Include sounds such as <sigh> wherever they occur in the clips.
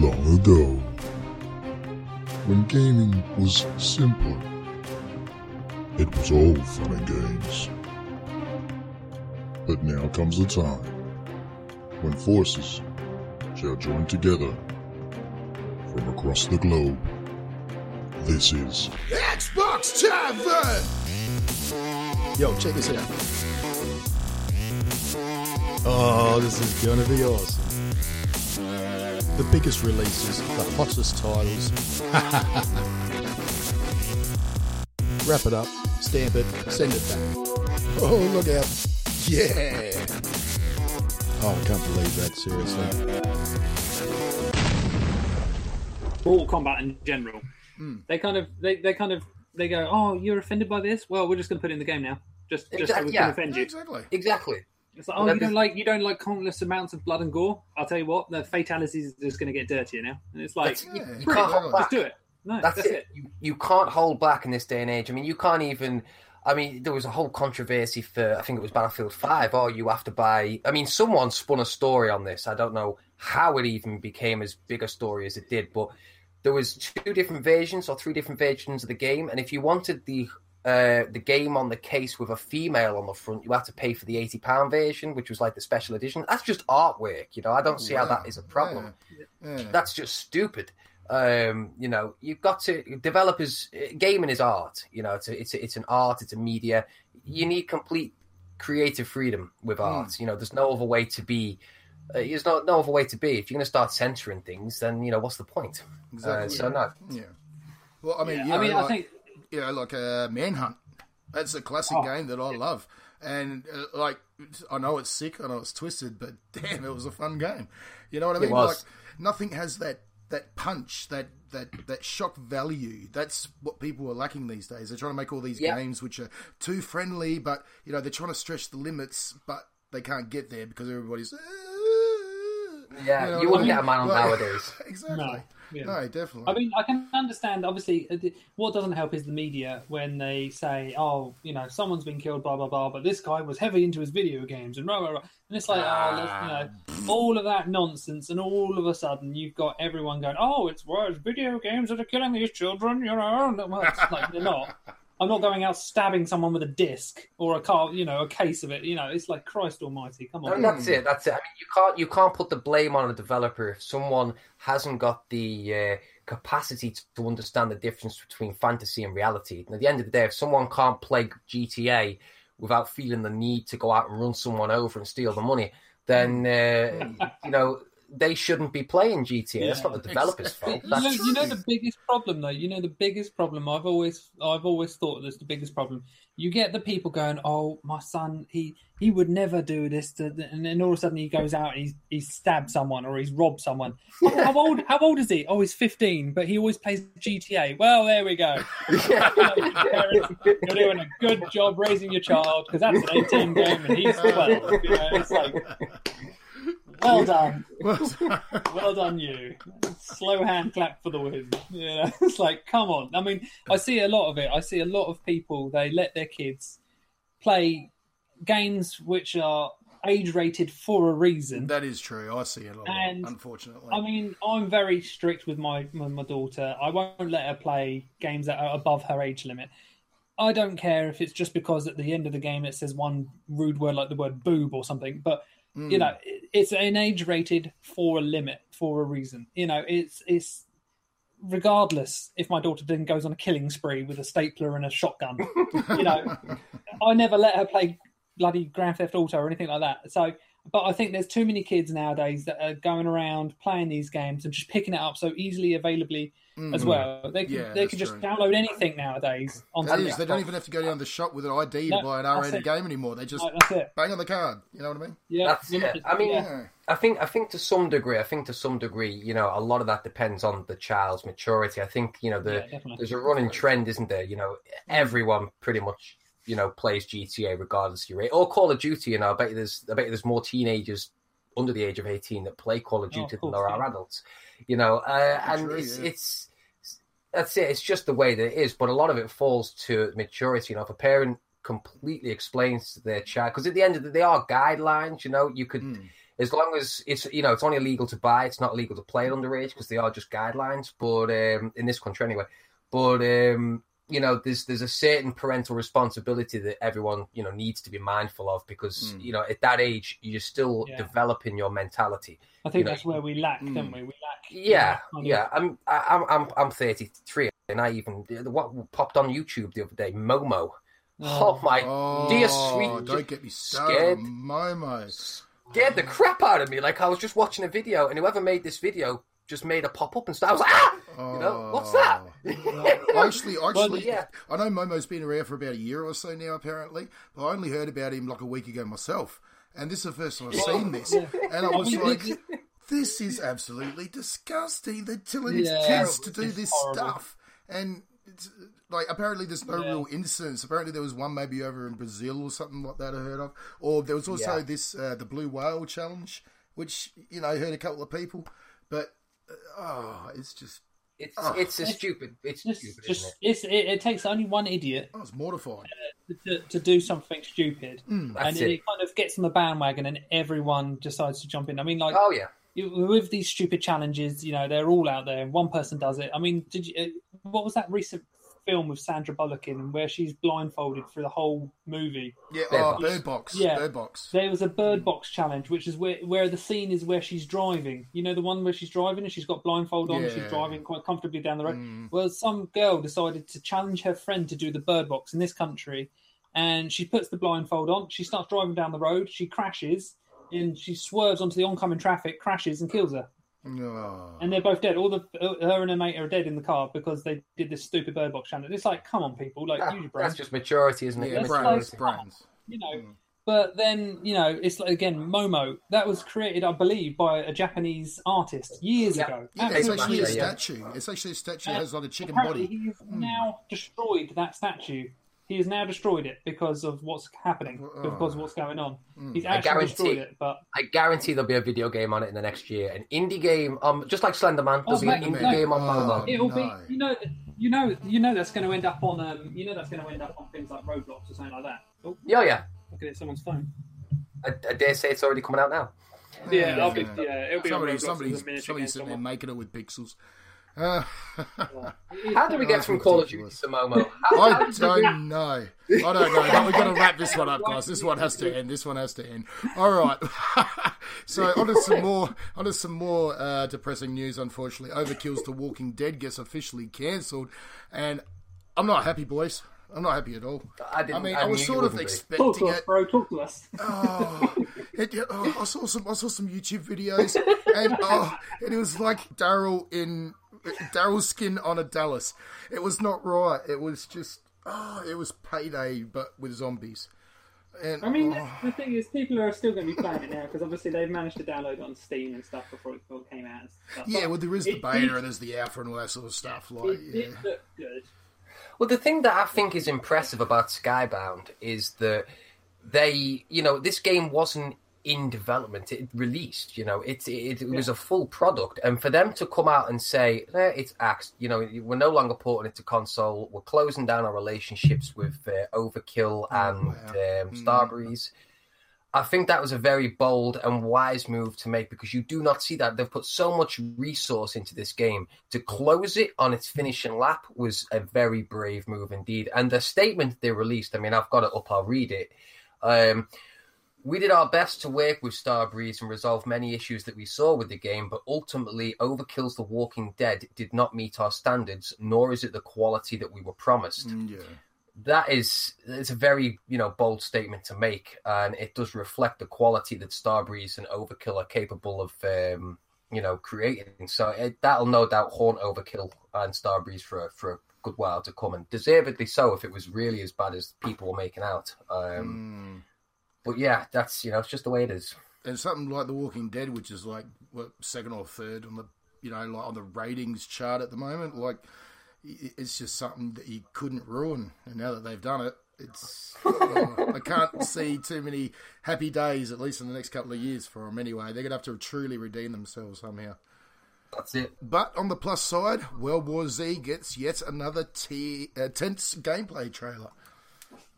Long ago, when gaming was simple, it was all fun and games. But now comes the time when forces shall join together from across the globe. This is Xbox Tavern! Yo, check this out. Oh, this is gonna be awesome. The biggest releases, the hottest titles. <laughs> Wrap it up, stamp it, send it back. Oh, look out. Yeah! Oh, I can't believe that, seriously. Mortal Kombat in general. Hmm. They kind of they, they kind of they go, oh, you're offended by this? Well, we're just going to put it in the game now, just just so we yeah. can offend you. Exactly. Exactly. It's like, oh, you don't like you don't like countless amounts of blood and gore. I'll tell you what, the fatalities is just going to get dirtier now, and it's like, you, Yeah, you can't hold back. just do it. No, That's, that's, it. You, you can't hold back in this day and age. I mean, you can't even. I mean, there was a whole controversy for I think it was Battlefield Five. Oh, you have to buy. I mean, someone spun a story on this. I don't know how it even became as big a story as it did, but there was two different versions or three different versions of the game, and if you wanted the uh, the game on the case with a female on the front, you had to pay for the eighty pound version, which was like the special edition. That's just artwork, you know. I don't see how that is a problem Yeah. Yeah. that's just stupid. Um, you know, you've got to developers. Gaming is art. You know, it's a, it's a, it's an art. It's a media. You need complete creative freedom with art. You know, there's no other way to be. Uh, there's no no other way to be. If you're going to start censoring things, then you know what's the point? Exactly. Uh, so no, Yeah. Well, I mean, Yeah, you I know, mean, I think you know, like uh, Manhunt. That's a classic Oh, game that I love, and uh, like I know it's sick, I know it's twisted, but <laughs> damn, it was a fun game. You know what I mean? was. Like nothing has that that punch, that that that shock value. That's what people are lacking these days. They're trying to make all these Yeah. games which are too friendly, but you know they're trying to stretch the limits, but they can't get there because everybody's. yeah, know you, wouldn't mean? get a man Like- nowadays. <laughs> exactly. No, yeah. No, definitely. I mean, I can understand. Obviously, uh, what doesn't help is the media when they say, "Oh, you know, someone's been killed, blah blah blah," but this guy was heavy into his video games and blah blah blah. And it's like, oh, you know, all of that nonsense, and all of a sudden you've got everyone going, "Oh, it's worse. video games that are killing these children," you know. Well, it's like they're not. <laughs> I'm not going out stabbing someone with a disc or a car, you know, a case of it. You know, it's like Christ Almighty. Come on. And that's it. That's it. I mean, you can't you can't put the blame on a developer if someone hasn't got the uh, capacity to understand the difference between fantasy and reality. And at the end of the day, if someone can't play GTA without feeling the need to go out and run someone over and steal the money, then uh, <laughs> you know they shouldn't be playing GTA. That's not the developer's fault. You know, you know the biggest problem though. You know the biggest problem. I've always, I've always thought that's the biggest problem. You get the people going, "Oh, my son, he he would never do this," to, and then all of a sudden he goes out and he's he's stabbed someone or he's robbed someone. <laughs> Oh, how old? How old is he? Oh, he's fifteen, but he always plays GTA. Well, there we go. <laughs> Parents, You're doing a good job raising your child because that's an eighteen game and he's <laughs> twelve. You know, it's like, well <laughs> <laughs> done. Well done, you. Slow hand clap for the win. Yeah, <laughs> it's like, come on. I mean, I see a lot of it. I see a lot of people, they let their kids play games which are age rated for a reason. that is true. I see a lot, And, unfortunately. I mean, I'm very strict with my, with my daughter. I won't let her play games that are above her age limit. I don't care if it's just because at the end of the game it says one rude word like the word boob or something, but Hmm. you know, it's an age rated for a limit for a reason. You know, it's it's regardless if my daughter then goes on a killing spree with a stapler and a shotgun. <laughs> you know, I never let her play bloody Grand Theft Auto or anything like that. So, but I think there's too many kids nowadays that are going around playing these games and just picking it up so easily, availably as mm-hmm. well. They can. Yeah, they can just true. download anything nowadays on That the is, they don't even have to go down the shop with an ID No, to buy an that's R-rated game anymore. They just Right, bang on the card. You know what I mean? Yeah, That's it. just- I mean, yeah. I think I think to some degree, I think to some degree, you know, a lot of that depends on the child's maturity. I think you know the Yeah, there's a running trend, isn't there? You know, mm. everyone pretty much you know plays GTA regardless of your age, or Call of Duty. You know, I bet you there's I bet you there's more teenagers under the age of eighteen that play Call of Oh, Duty of than course, there are adults. You know, uh, and True, it's yeah. it's that's it. It's just the way that it is. But a lot of it falls to maturity. You know, if a parent completely explains to their child, because at the end of the day, they are guidelines. You know, you could Mm. as long as it's you know it's only illegal to buy, it's not illegal to play at underage because they are just guidelines. But um, in this country anyway, but um, you know there's there's a certain parental responsibility that everyone you know needs to be mindful of because Mm. you know at that age you're still Yeah. developing your mentality. I think you know- that's where we lack, Mm. don't we? We lack. Yeah, kind of- yeah. I'm I- I'm I'm I'm 33 and I even what popped on YouTube the other day, Momo. Oh, my Oh, dear sweet, don't get me scared. on Momo. scared the crap out of me. Like I was just watching a video, and whoever made this video just made a pop up and stuff. I was like, ah, you know, what's that? I actually, <laughs> actually, yeah. I know Momo's been around for about a year or so now, apparently. But I only heard about him like a week ago myself, and this is the first time I've seen this, and I was like, "This is absolutely disgusting." They're telling Yeah. kids to do It's this horrible. stuff, and it's, like apparently there's no Yeah. real incidents. Apparently there was one maybe over in Brazil or something like that I heard of, or there was also Yeah. this uh, the blue whale challenge, which you know hurt a couple of people, but oh, it's just It's Oh. it's a stupid. It's Just, stupid, just isn't it's, it, it takes only one idiot I was mortified. to, to do something stupid, and it. it. kind of gets on the bandwagon, and everyone decides to jump in. I mean, like? Oh yeah. you- with these stupid challenges, you know, they're all out there, and one person does it. I mean, did you? uh, What was that recent film with Sandra Bullock in, where she's blindfolded for the whole movie? Yeah, Bird oh, Box. Bird Box. Yeah. Bird Box. There was a bird box challenge, which is where where the scene is where she's driving. You know, the one where she's driving and she's got blindfold on, and Yeah. she's driving quite comfortably down the road. Mm. Well, some girl decided to challenge her friend to do the bird box in this country, and she puts the blindfold on. She starts driving down the road. She crashes, and she swerves onto the oncoming traffic, crashes, and kills her. Oh. And they're both dead. All the her and her mate are dead in the car because they did this stupid bird box challenge. It's like, come on, people, like Ah, use your that's just maturity, isn't it? Yeah, It's brands, like- brands. you know. Mm. But then, you know, it's like again, Momo. That was created, I believe, by a Japanese artist years Yeah. ago. Yeah, it's actually a years yeah. statue. It's actually a statue. It Uh, has like a chicken Apparently, body. He's now destroyed that statue. He has now destroyed it because of what's happening, because of what's going on. He's I actually guarantee- destroyed it. But I guarantee there'll be a video game on it in the next year. An indie game, um, just like Slenderman, there'll Oh, be an indie no. game on Oh. Momo. it'll no. be, you know, you know, you know that's going to end up on, um, you know, that's going to end up on things like Roblox or something like that. Oh, Yeah, yeah. look at it, someone's phone. I, I dare say it's already coming out now. Yeah, Yeah, I'll be, yeah. yeah, it'll be on Somebody, Roblox somebody's, as somebody's sitting there making it with pixels. Uh, <laughs> How do we get That's from Call of Duty to Momo? I don't know. I don't know. But we've got to wrap this one up, guys. This one has to end. This one has to end. All right. <laughs> so on to some more. On to some more uh, depressing news. Unfortunately, Overkill's The Walking Dead gets officially cancelled, and I'm not happy, boys. I'm not happy at all. I didn't. I mean, I I was sort of wouldn't expecting Talk to us, it. bro. Talk to us. <laughs> Oh, it, oh, I saw some. I saw some YouTube videos, and oh, and it was like Daryl in Daryl's skin on a Dallas. It was not right. It was just. Oh, it was payday, but with zombies. And I mean, oh, the thing is, people are still going to be playing it now because obviously they've managed to download it on Steam and stuff before it all came out. And stuff. yeah, But well, there is the beta did- and there's the alpha and all that sort of stuff. Like, It yeah. did look good. Well, the thing that I think is impressive about Skybound is that they, you know, this game wasn't in development; it released. You know, it it, it was a full product, and for them to come out and say eh, it's axed, you know, we're no longer porting it to console, we're closing down our relationships with uh, Overkill and wow. um, Starbreeze. I think that was a very bold and wise move to make because you do not see that. They've put so much resource into this game. To close it on its finishing lap was a very brave move indeed. And the statement they released, I mean, I've got it up, I'll read it. Um, we did our best to work with Starbreeze and resolve many issues that we saw with the game, but ultimately, Overkill's The Walking Dead did not meet our standards, nor is it the quality that we were promised Mm, yeah. that is it's a very you know bold statement to make, and it does reflect the quality that Starbreeze and Overkill are capable of um, you know creating. So it, that'll no doubt haunt Overkill and Starbreeze for a, for a good while to come, and deservedly so if it was really as bad as people were making out. Um, Mm. But yeah, that's you know it's just the way it is. and something like The Walking Dead, which is like what second or third on the you know like on the ratings chart at the moment, like it's just something that you couldn't ruin. And now that they've done it, it's oh, I can't <laughs> see too many happy days, at least in the next couple of years for them. Anyway, they're gonna have to truly redeem themselves somehow. That's it. But on the plus side, World War Z gets yet another t- uh, tense gameplay trailer.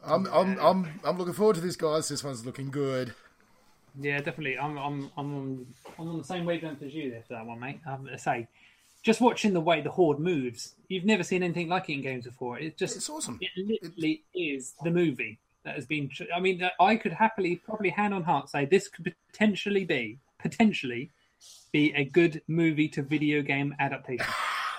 I'm, I'm, I'm, I'm looking forward to this, guys. This one's looking good. Yeah, definitely. I'm I'm I'm on, I'm on the same wavelength as you there for that one, mate. I'm gonna say, just watching the way the horde moves, you've never seen anything like it in games before. It's just It's awesome. It literally is the movie that has been. I mean, I could happily, probably hand on heart, say this could potentially be potentially be a good movie to video game adaptation. <laughs>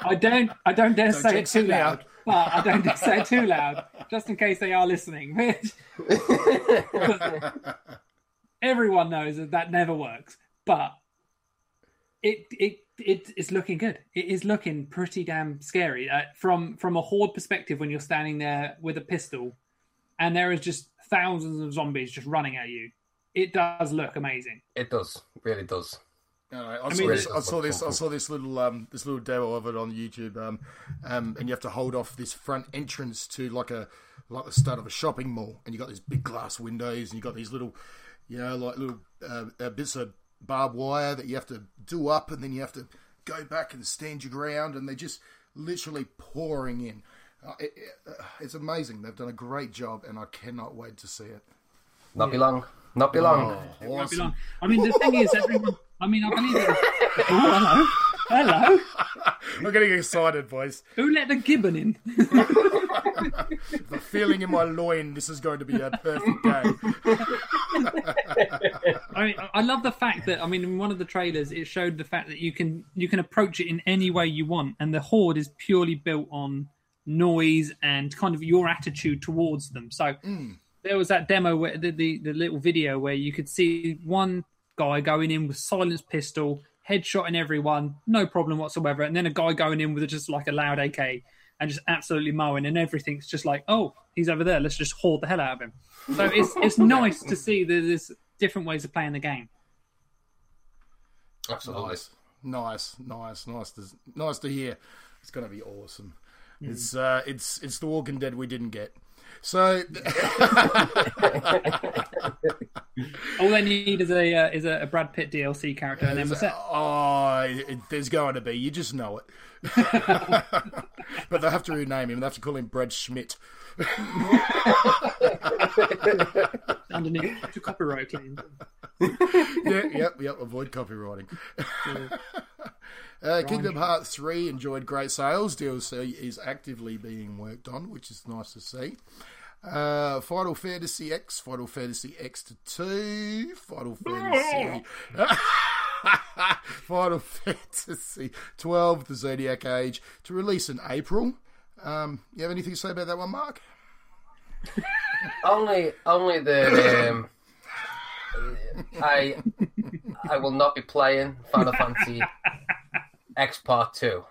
I don't. I don't dare Don't say it too it loud, but I don't dare say it too loud, just in case they are listening. <laughs> Everyone knows that that never works, but it it it is looking good. It is looking pretty damn scary uh, from from a horde perspective when you're standing there with a pistol, and there is just thousands of zombies just running at you. It does look amazing. It does, really does. No, no, I, mean, saw this, I saw this. I saw this little um, this little demo of it on YouTube. Um, um, and you have to hold off this front entrance to like a like the start of a shopping mall, and you got these big glass windows, and you got these little, you know, like little uh, uh, bits of barbed wire that you have to do up, and then you have to go back and stand your ground, and they're just literally pouring in. Uh, it, it, uh, it's amazing. They've done a great job, and I cannot wait to see it. Not be long. Not be long. Oh, It won't be long. I mean, the thing is, everyone. I mean, I believe it. Oh, <laughs> hello, hello. <laughs> I'm getting excited, boys. Who let the gibbon in? <laughs> The feeling in my loin. This is going to be a perfect game. I mean, I love the fact that I mean, in one of the trailers, it showed the fact that you can you can approach it in any way you want, and the horde is purely built on noise and kind of your attitude towards them. So hmm. there was that demo where the, the the little video where you could see one guy going in with silenced pistol, headshotting everyone, no problem whatsoever, and then a guy going in with just like a loud AK and just absolutely mowing, and everything's just like, oh, he's over there. Let's just horde the hell out of him. So it's it's <laughs> nice to see that there's different ways of playing the game. Absolutely. Nice, nice, nice, nice to nice to hear. It's going to be awesome. It's uh, it's it's the Walking Dead we didn't get. So <laughs> <laughs> All they need is a uh, is a, Brad Pitt DLC character, and then we're set. oh, it, there's going to be. You just know it. <laughs> but they have to rename him. They have to call him Brad Schmidt. <laughs> underneath to copyright claims. yeah, yep, yep. Avoid copywriting. Uh, Kingdom Hearts 3 enjoyed great sales. DLC is actively being worked on, which is nice to see. Uh, Final Fantasy X, Final Fantasy X to 2, Final Fantasy. <laughs> Final Fantasy 12, The Zodiac Age, to release in April. Um, you have anything to say about that one, Mark? <laughs> Only, only the. Um, I, I will not be playing Final Fantasy X Part Two.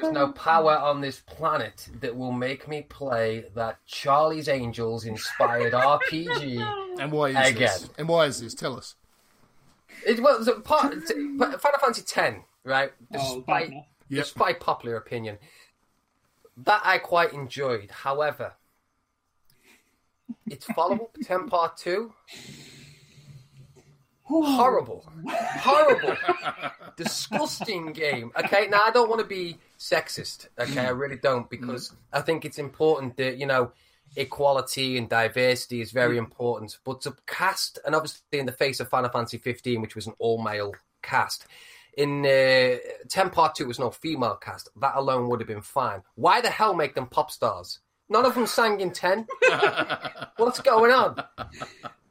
There's no power on this planet that will make me play that Charlie's Angels inspired <laughs> RPG. And why is Again. this? And why is this? Tell us. It was a part, Final Fantasy X, right? Oh, Despite, bad enough. Yep. despite popular opinion, that I quite enjoyed. However, its follow up, 10 Part 2, horrible. Horrible. <laughs> Disgusting game. Okay, now I don't want to be sexist. Okay, I really don't because I think it's important that, you know, equality and diversity is very important. But to cast, and obviously in the face of Final Fantasy 15, which was an all male cast, in uh, 10 Part 2 was no female cast. That alone would have been fine. Why the hell make them pop stars? None of them sang in 10. <laughs> What's going on?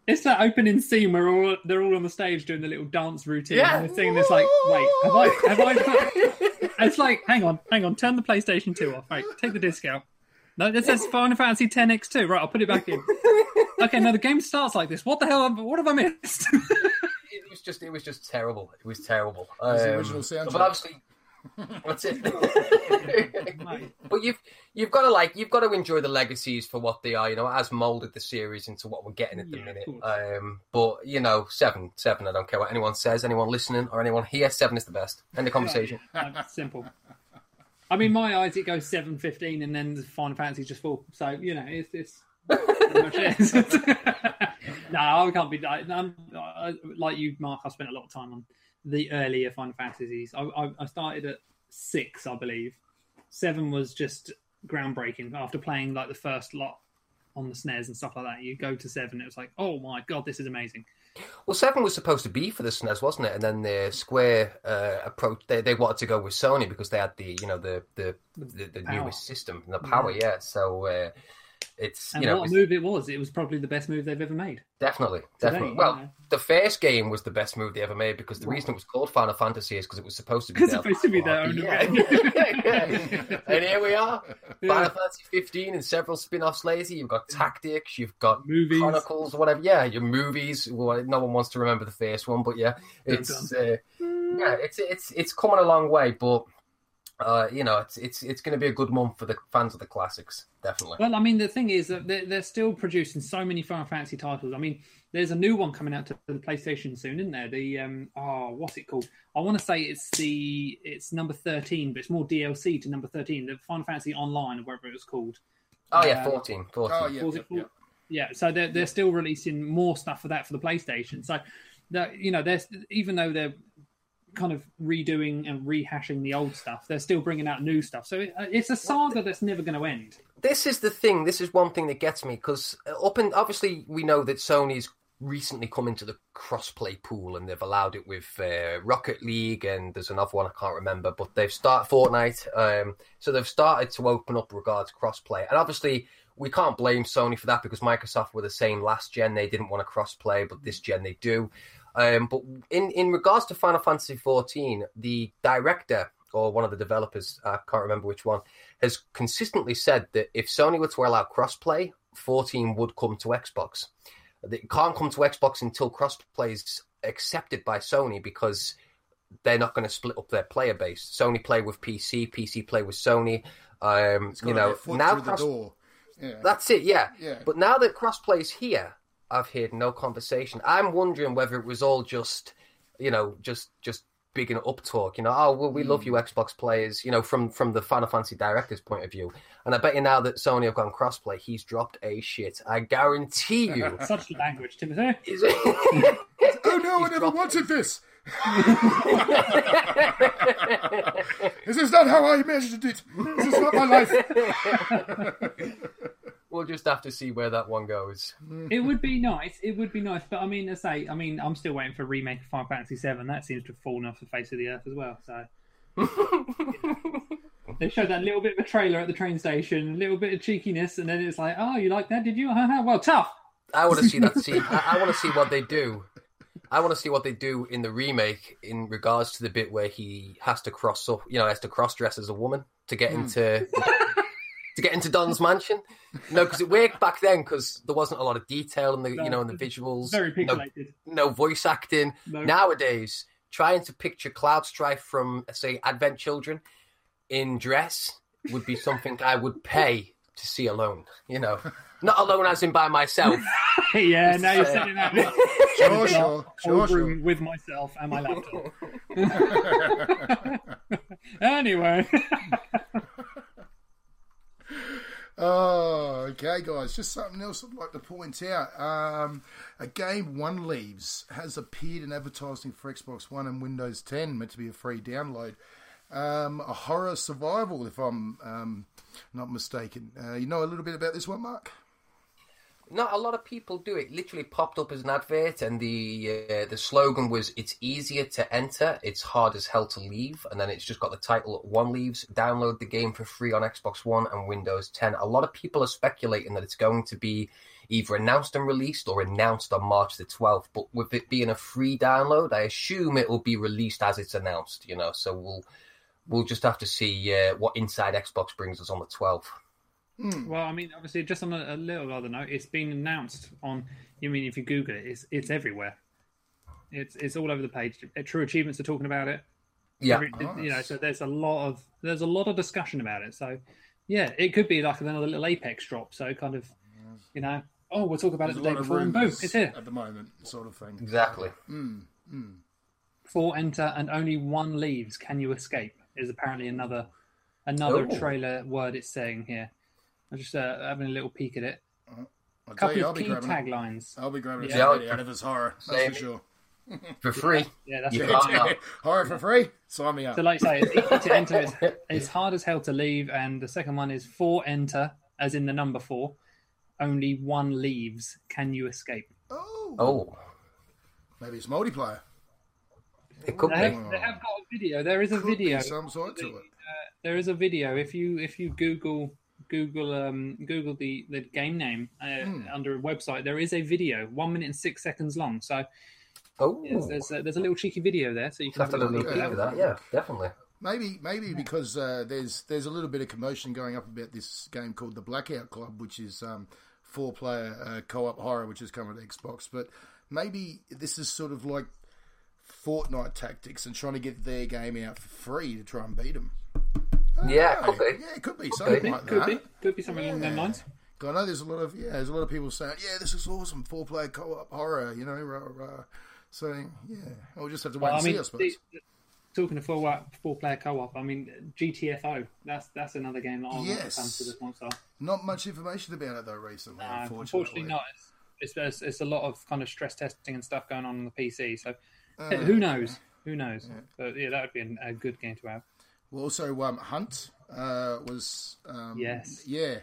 It's that opening scene where all, they're all on the stage doing the little dance routine, Yeah. and they're singing this like, wait, have I, have I? it's like, hang on, hang on, turn the PlayStation Two off. Right, take the disc out. No, it says Final Fantasy 10x2. Right, I'll put it back in. Okay, now the game starts like this. What the hell? What have I missed? it was just it was just terrible. It was terrible. was the Um, original soundtrack. But obviously, that's it. <laughs> but you've you've got to like you've got to enjoy the legacies for what they are. You know, it has molded the series into what we're getting at the Yeah, minute. Um, but you know, seven, seven. I don't care what anyone says. Anyone listening or anyone here, seven is the best. End the conversation. <laughs> Like, simple. I mean, my eyes, it goes seven fifteen, and then the Final Fantasy just full. So you know, it's it's pretty much it. <laughs> no, I can't be. I, I'm, I, like you, Mark. I spent a lot of time on the earlier Final Fantasies. I, I, I started at six, I believe. Seven was just groundbreaking after playing like the first lot. on the SNES and stuff like that. You go to seven, it was like, oh my god, this is amazing. Well, seven was supposed to be for the SNES, wasn't it? And then the Square uh, approach they, they wanted to go with Sony because they had the you know the the the, the newest system, and the power, yeah. So uh, it's And you know what it's move it was! It was probably the best move they've ever made. definitely definitely. you Well, know. the first game was the best move they ever made because the reason it was called Final Fantasy is because it was supposed to be <laughs> It's supposed to be their own <laughs> yeah. and here we are, Yeah. Final Fantasy 15 and several spin-offs later. You've got Tactics, you've got Movies. Chronicles, whatever. Yeah, your movies. Well, no one wants to remember the first one, but yeah, it's uh, yeah, it's it's it's coming a long way. But uh, you know, it's it's it's going to be a good month for the fans of the classics, definitely. Well, I mean, the thing is that they're, they're still producing so many Final Fantasy titles. I mean, there's a new one coming out to the PlayStation soon, isn't there? The um, oh, what's it called? I want to say it's the it's number thirteen, but it's more DLC to number thirteen, the Final Fantasy Online or whatever it was called. Oh yeah, Uh, 14, 14. Oh, yeah. Was yep, it yep. Yeah, so they're they're still releasing more stuff for that for the PlayStation. So, that you know, there's even though they're kind of redoing and rehashing the old stuff, they're still bringing out new stuff. So it's a saga that's never going to end. this is the thing. This is one thing that gets me because up in obviously we know that Sony's recently come into the crossplay pool and they've allowed it with uh, Rocket League and there's another one I can't remember, but they've started Fortnite. Um, so they've started to open up regards crossplay, and obviously we can't blame Sony for that because Microsoft were the same last gen. They didn't want to crossplay, but this gen they do. Um, but in in regards to Final Fantasy 14, the director or one of the developers, I can't remember which one, has consistently said that if Sony were to allow crossplay, 14 would come to Xbox. It can't come to Xbox until crossplay is accepted by Sony because they're not going to split up their player base. Sony play with PC, PC play with Sony. Um, you know, now cross-. Yeah. that's it, yeah. Yeah. But now that crossplay's here, I've heard no conversation. I'm wondering whether it was all just, you know, just just big and up talk. You know, oh well, we love you, hmm. Xbox players. You know, from from the Final Fantasy director's point of view. And I bet you now that Sony have gone crossplay, he's dropped a shit. I guarantee you. <laughs> Such language, Timothy. Is <laughs> Oh no, I never dropped- wanted this. Is <laughs> this is not how I imagined it. This is not my life. We'll just have to see where that one goes. <laughs> It would be nice. It would be nice, but I mean, to say, I mean, I'm still waiting for a remake of Final Fantasy VII. That seems to have fallen off the face of the earth as well. So <laughs> they showed that little bit of a trailer at the train station, a little bit of cheekiness, and then it's like, oh, you like that? Did you? Well, tough. I want to see that <laughs> scene. I, I want to see what they do. I want to see what they do in the remake in regards to the bit where he has to cross up, you know, has to cross dress as a woman to get hmm. into to get into Don's mansion. No, because it worked back then because there wasn't a lot of detail in the you know in the visuals. Very no, pixelated. no voice acting. No. Nowadays, trying to picture Cloud Strife from say Advent Children in dress would be something I would pay to see alone. You know, not alone as in by myself. <laughs> yeah, now you're sitting at me. <laughs> Sure, sure, sure, sure. with myself and my laptop. <laughs> anyway, Oh, okay, guys. Just something else I'd like to point out. Um, a game One Leaves has appeared in advertising for Xbox One and Windows 10, meant to be a free download. Um, a horror survival, if I'm um, not mistaken. Uh, you know a little bit about this one, Mark? Not a lot of people do it. Literally popped up as an advert, and the uh, the slogan was "It's easier to enter, it's hard as hell to leave," and then it's just got the title "One Leaves." Download the game for free on Xbox One and Windows 10. A lot of people are speculating that it's going to be either announced and released or announced on March the 12th. But with it being a free download, I assume it will be released as it's announced. You know, so we'll we'll just have to see uh, what Inside Xbox brings us on the 12th. Hmm. well, I mean, obviously, just on a, a little other note, it's been announced on. You mean if you Google it, it's it's everywhere. It's it's all over the page. Uh, True Achievements are talking about it. Yeah. Every- oh, you know, so there's a lot of there's a lot of discussion about it. So, yeah, it could be like another little Apex drop. So kind of, you know, oh, we'll talk about There's it a the day lot of before, and boom, it's here. at the moment, sort of thing. Exactly. Hmm, hmm. Four enter and only one leaves. Can you escape? Is apparently another another Oh. trailer word it's saying here. I'm just uh, having a little peek at it. I'll A couple you, I'll of be key grabbing taglines. I'll be grabbing a Yeah. yeah. out of his horror, that's Same. for sure. <laughs> For free. Yeah, that's You it. horror <laughs> for free? Sign me up. So, like I say, it's easy to enter. It's, it's hard as hell to leave. And the second one is four enter, as in the number four. only one leaves, can you escape? Oh, Oh, maybe it's multiplayer. it could They be. have, they have got a video. There is a Could be video. some sort to it. There is a video. If you if you Google Google um Google the the game name uh, Hmm. under a website, there is a video, one minute and six seconds long. So Oh, yes, there's a, there's a little cheeky video there, so you can have to have a look little at that. Yeah, definitely. Maybe, maybe because uh, there's there's a little bit of commotion going up about this game called the Blackout Club, which is um, four player uh, co op horror, which is coming to Xbox. But maybe this is sort of like Fortnite tactics and trying to get their game out for free to try and beat them. Yeah, could be. Yeah, it could be something be. like Could that. be, could be something along those lines. I know there's a lot of yeah, there's a lot of people saying, yeah, this is awesome, four player co op horror, you know, rah, rah. so yeah, we'll just have to wait Well, I and mean, see, I suppose. the- talking to four four player co op, I mean GTFO. That's that's another game that I want Yes. come to. So Not much information about it though recently, unfortunately. unfortunately, not. It's, it's it's a lot of kind of stress testing and stuff going on on the PC. So Uh, who knows? Who knows? But yeah, that would be a good game to have. Well, also, um, Hunt uh, was um, Yes. yeah,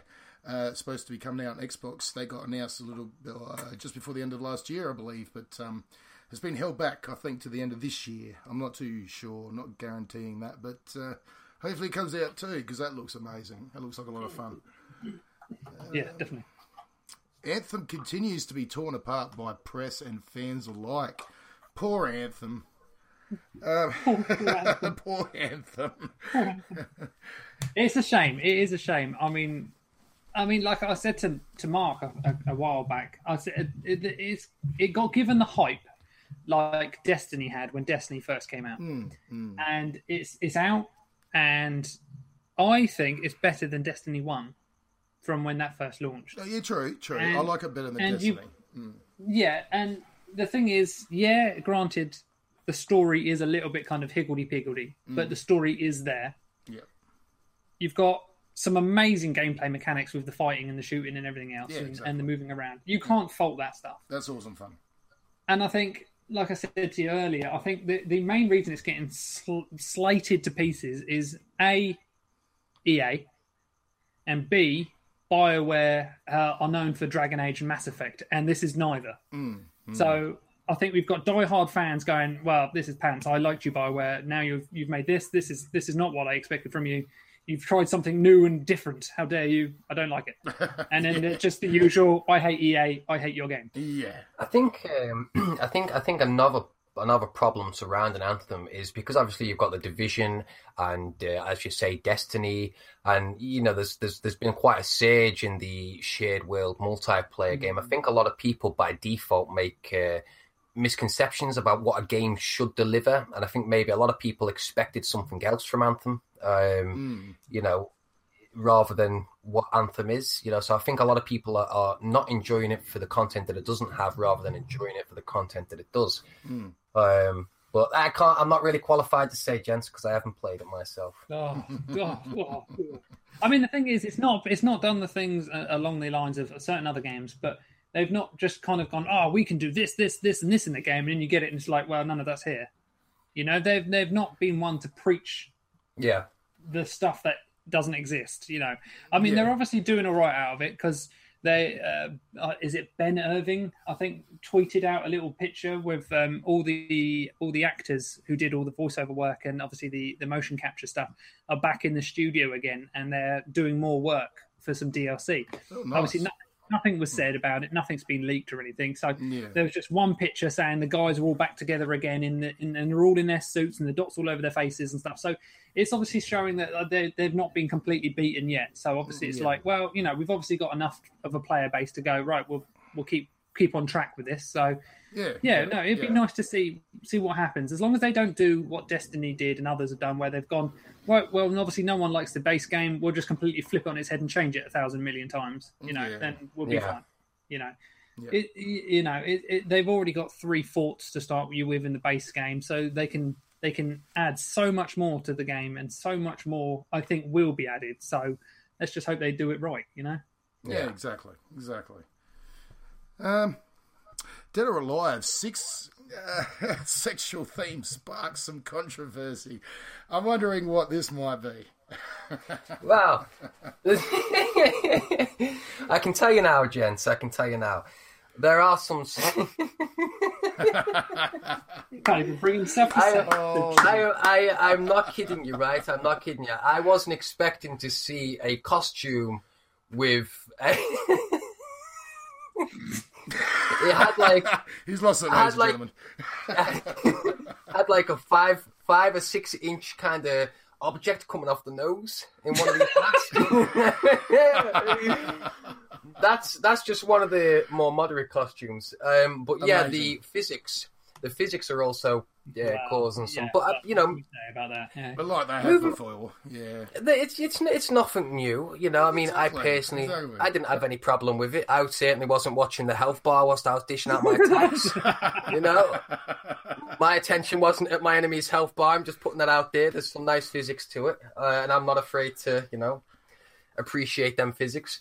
uh, supposed to be coming out on Xbox. They got announced a little bit, uh, just before the end of last year, I believe, but um, has been held back. I think to the end of this year. I'm not too sure, not guaranteeing that, but uh, hopefully it comes out too because that looks amazing. That looks like a lot of fun. Yeah, definitely. Anthem continues to be torn apart by press and fans alike. Poor Anthem. <laughs> Um, <laughs> poor Anthem. It's a shame. It is a shame. I mean, I mean, like I said to to Mark a, a, while back, I said it, it, it's it got given the hype like Destiny had when Destiny first came out, hmm, hmm. and it's it's out, and I think it's better than Destiny One from when that first launched. Oh, yeah, true, true. I like it better than and you- Destiny. Hmm. Yeah, and the thing is, yeah, granted, the story is a little bit kind of higgledy piggledy, but the mm. story is there. Yeah. You've got some amazing gameplay mechanics with the fighting and the shooting and everything else, Yeah, and, exactly. and the moving around. You mm. can't fault that stuff. That's awesome fun. And I think, like I said to you earlier, I think the, the main reason it's getting sl- slated to pieces is A, EA, and B, BioWare uh, are known for Dragon Age and Mass Effect, and this is neither. Mm, so I think we've got die-hard fans going, "Well, this is pants. I liked you, BioWare. Now you've you've made this. This is this is not what I expected from you. You've tried something new and different. How dare you? I don't like it." <laughs> And then it's just the usual, "I hate EA. I hate your game." Yeah. I think um, <clears throat> I think I think another another problem surrounding Anthem is because obviously you've got the division and uh, as you say Destiny and you know there's there's there's been quite a surge in the shared world multiplayer game. I think a lot of people by default make uh, misconceptions about what a game should deliver, and I think maybe a lot of people expected something else from Anthem. Um, You know, rather than what Anthem is. You know, so I think a lot of people are, are not enjoying it for the content that it doesn't have, rather than enjoying it for the content that it does. Um, but I can't. I'm not really qualified to say, gents, because I haven't played it myself. <laughs> Oh, God. oh, oh. I mean, the thing is, it's not it's not done the things uh, along the lines of certain other games, but they've not just kind of gone, oh, we can do this, this, this, and this in the game, and then you get it, and it's like, well, none of that's here. You know, they've they've not been one to preach Yeah, the stuff that doesn't exist. You know, I mean, Yeah. they're obviously doing all right out of it because they uh, uh, is it Ben Irving? I think tweeted out a little picture with um, all the all the actors who did all the voiceover work and obviously the the motion capture stuff are back in the studio again and they're doing more work for some DLC. Oh, nice. Obviously, no, nothing was said about it. Nothing's been leaked or anything. So Yeah. there was just one picture saying the guys are all back together again in the in, and they're all in their suits and the dots all over their faces and stuff. So it's obviously showing that uh, they they've not been completely beaten yet. So obviously it's Yeah. like, well, you know, we've obviously got enough of a player base to go right. We'll we'll keep keep on track with this. So yeah. yeah, no, it'd yeah. be nice to see see what happens. As long as they don't do what Destiny did and others have done, where they've gone right. Well, and obviously no one likes the base game. We'll just completely flip it on its head and change it a thousand million times. You know, Yeah. then we'll be Yeah. fine. You know, Yeah. it, you know, it, it, they've already got three forts to start you with in the base game, so they can they can add so much more to the game, and so much more I think will be added. So let's just hope they do it right. You know. Yeah, Yeah. exactly, exactly. Um, Dead or Alive six uh, <laughs> sexual themes sparks some controversy. I'm wondering what this might be. <laughs> Well, <laughs> I can tell you now, gents. I can tell you now. There are some. Can't even bring himself I, say. I, I, I'm not kidding you, right? I'm not kidding you. I wasn't expecting to see a costume with. It had like <laughs> He's lost it, ladies had, and like- gentlemen. <laughs> had like a five five or six inch kind of object coming off the nose in one of these hats. <laughs> that's that's just one of the more moderate costumes. Um, but yeah, the physics, the physics are also yeah, Well, causing some. yeah, but uh, you know, can say about that. Yeah. But like they have Moving- before, yeah. it's it's it's nothing new. You know, I mean, Exactly, I personally, exactly. I didn't have any problem with it. I certainly wasn't watching the health bar whilst I was dishing out my attacks. you know, <laughs> my attention wasn't at my enemy's health bar. I'm just putting that out there. There's some nice physics to it, uh, and I'm not afraid to, you know, appreciate them physics.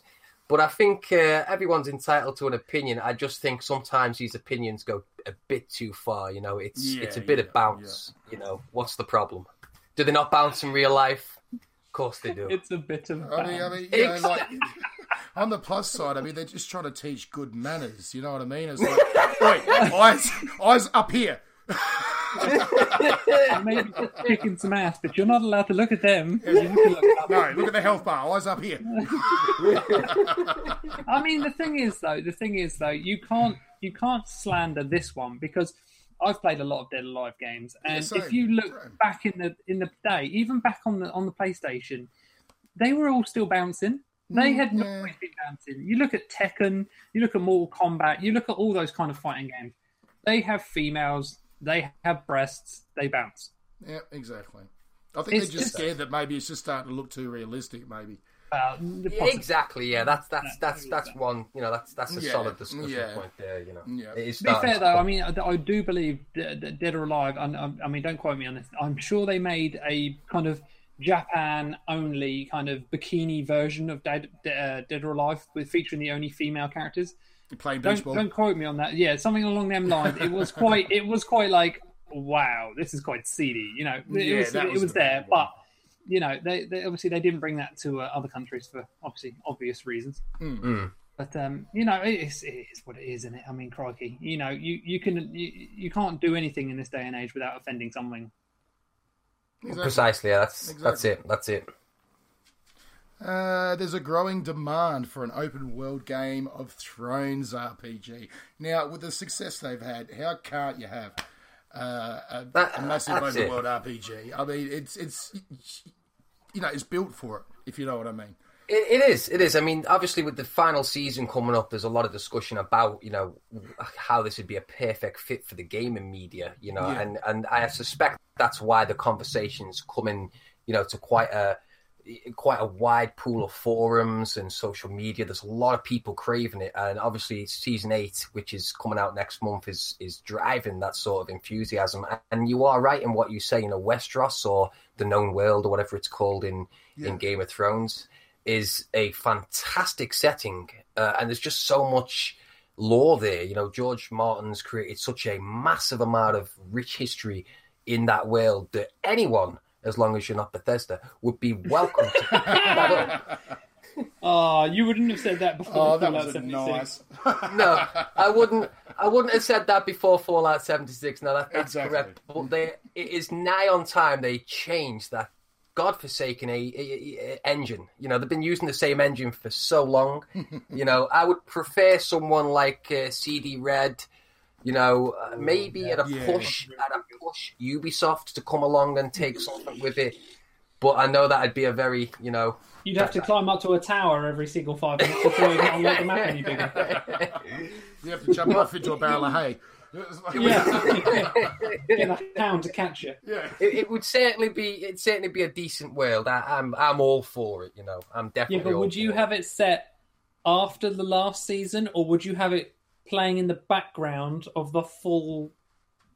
But I think uh, everyone's entitled to an opinion. I just think sometimes these opinions go a bit too far. You know, it's Yeah, it's a bit yeah, of bounce. You know, what's the problem? Do they not bounce in real life? Of course they do. It's a bit of. I mean, I mean, you know, like <laughs> on the plus side, I mean, they're just trying to teach good manners. You know what I mean? It's like, <laughs> wait, eyes, eyes up here. maybe kicking some ass, but you're not allowed to look at them. You have to look up. No, look at the health bar. Eyes up here. <laughs> I mean, the thing is though, the thing is though, you can't you can't slander this one because I've played a lot of Dead Alive games, and same, if you look same. back in the in the day, even back on the on the PlayStation, they were all still bouncing. They mm, had not yeah. always been bouncing. You look at Tekken, you look at Mortal Kombat, you look at all those kind of fighting games. They have females, they have breasts, they bounce. Yeah, exactly. I think It's they're just just- scared that maybe it's just starting to look too realistic. Maybe. Uh, the Yeah, possi- exactly. Yeah, that's that's that's that's one. You know, that's that's a Yeah, solid discussion yeah. point there. You know, Yeah. it is To be fair though, I mean, I, I do believe D- D- Dead or Alive. And I, I mean, don't quote me on this. I'm sure they made a kind of Japan only kind of bikini version of Dead, uh, Dead or Alive with featuring the only female characters. You're playing Don't beach don't quote me on that. Yeah, something along them lines. It was quite. It was quite like wow, this is quite seedy. You know, it Yeah, was that it was was the there, one. but. You know, they, they obviously they didn't bring that to uh, other countries for obviously obvious reasons. Mm. But um, you know, it is, it is what it is, isn't it? I mean, crikey, you know, you, you can you, you can't do anything in this day and age without offending something. Exactly. precisely. Yeah, that's that's it. That's it. Uh, there's a growing demand for an open world game of Thrones RPG. Now, with the success they've had, how can't you have uh, a, That- a massive open world RPG? I mean, it's it's you know it's built for it. If you know what I mean. It, it is. It is. I mean, obviously, with the final season coming up, there's a lot of discussion about you know how this would be a perfect fit for the gaming media. You know, Yeah. and and I suspect that's why the conversations coming you know to quite a quite a wide pool of forums and social media. There's a lot of people craving it, and obviously, season eight, which is coming out next month, is is driving that sort of enthusiasm. And you are right in what you say. You know, Westeros or the known world or whatever it's called in in Game of Thrones is a fantastic setting, uh, and there's just so much lore there. You know, George Martin's created such a massive amount of rich history in that world that anyone, as long as you're not Bethesda, would be welcome to pick that up. Oh, you wouldn't have said that before. Oh, that Fallout was 76. nice. <laughs> No, I wouldn't. I wouldn't have said that before Fallout 76. No, that, that's Exactly. correct. But they, it is nigh on time they changed that godforsaken a, a- a- engine. You know, they've been using the same engine for so long. <laughs> you know, I would prefer someone like uh, CD Red. You know, uh, maybe at a Yeah. push, at a push, Ubisoft to come along and take something with it. But I know that'd be a very, you know, You'd have to <laughs> climb up to a tower every single five minutes before you can unlock the map any bigger. You have to jump off into a barrel of hay. It's Yeah, <laughs> get a hound to catch you. yeah. it, it would certainly be it'd certainly be a decent world. I, I'm I'm all for it. You know, I'm definitely. Yeah, but all would you for have it set after the last season, or would you have it playing in the background of the full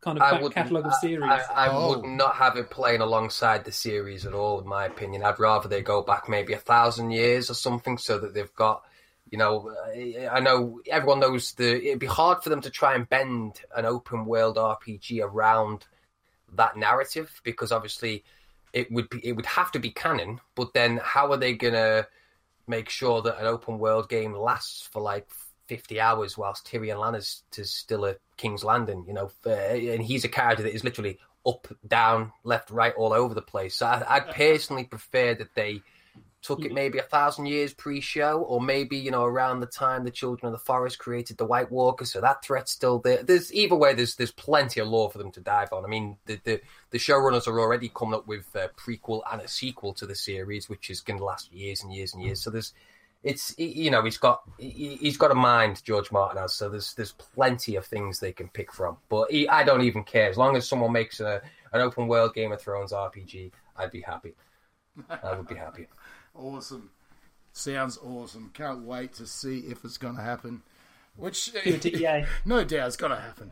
kind of I back would catalogue of series? I, I Oh. would not have it playing alongside the series at all. In my opinion, I'd rather they go back maybe a thousand years or something, so that they've got. You know, uh, I know everyone knows the. It'd be hard for them to try and bend an open world RPG around that narrative because obviously it would be it would have to be canon. But then, how are they gonna make sure that an open world game lasts for like 50 hours whilst Tyrion Lannister's still a King's Landing, you know, uh, and he's a character that is literally up, down, left, right, all over the place. So I, I personally prefer that they took it maybe a thousand years pre-show, or maybe you know around the time the Children of the Forest created the White Walker, so that threat's still there. There's either way, there's there's plenty of lore for them to dive on. I mean, the the, the showrunners are already coming up with a prequel and a sequel to the series, which is going to last years and years and years. So there's it's you know he's got he's got a mind George Martin has so there's there's plenty of things they can pick from. But he, I don't even care. As long as someone makes a, an open world Game of Thrones RPG I'd be happy. I would be happy. <laughs> Awesome. Sounds awesome. Can't wait to see if it's going to happen. Which <laughs> <laughs> no doubt it's going to happen.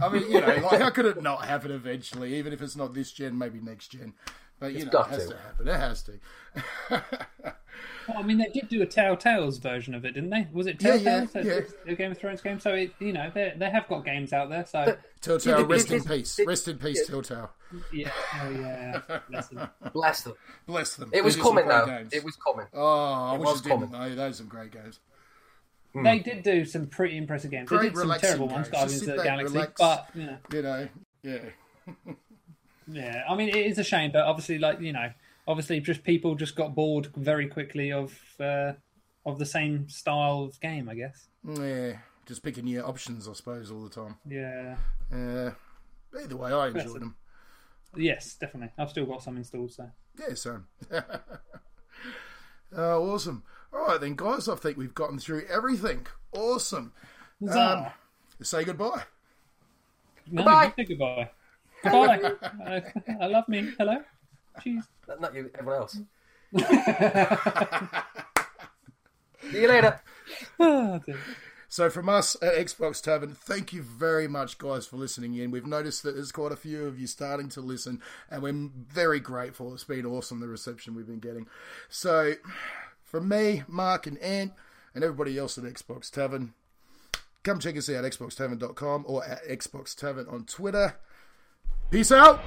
I mean you know like how could it not happen eventually? Even if it's not this gen maybe next gen. But you It's know, got it has to. to. happen. It has to. Well, I mean, they did do a Telltale's version of it, didn't they? Was it Yeah, Telltale? yeah, So yeah. Game of Thrones game. So it, you know, they they have got games out there. So Telltale, Yeah, rest in peace. it- rest in peace, Telltale. yeah, oh yeah. Bless them. <laughs> bless them Bless them. it was They did coming though games. it was coming Oh, I it wish was it didn't. coming. Oh, those are some great games. Hmm. They did do some pretty impressive games. They did some relaxing terrible ones, games. Guardians Just of the Galaxy, relax. but you know, You know, <laughs> yeah. yeah. I mean, it is a shame, but obviously, like you know, obviously, just people just got bored very quickly of uh, of the same style of game. I guess. Yeah. Just picking your options, I suppose, all the time. Yeah. Uh, either way, I enjoyed Yes. them. Yes, definitely. I've still got some installed, so. Yeah, so. <laughs> oh, awesome. All right, then, guys, I think we've gotten through everything. Awesome. Huzzah! Say goodbye. no, goodbye. you goodbye. Goodbye. uh, <laughs> I love me. Hello. Jeez. not you everyone else <laughs> see you later <laughs> Oh. So from us at Xbox Tavern, thank you very much, guys, for listening in. We've noticed that there's quite a few of you starting to listen, and we're very grateful. It's been awesome the reception we've been getting. So, from me, Mark, and Ant, and everybody else at Xbox Tavern, come check us out at xboxtavern.com or at Xbox Tavern on Twitter. Peace out.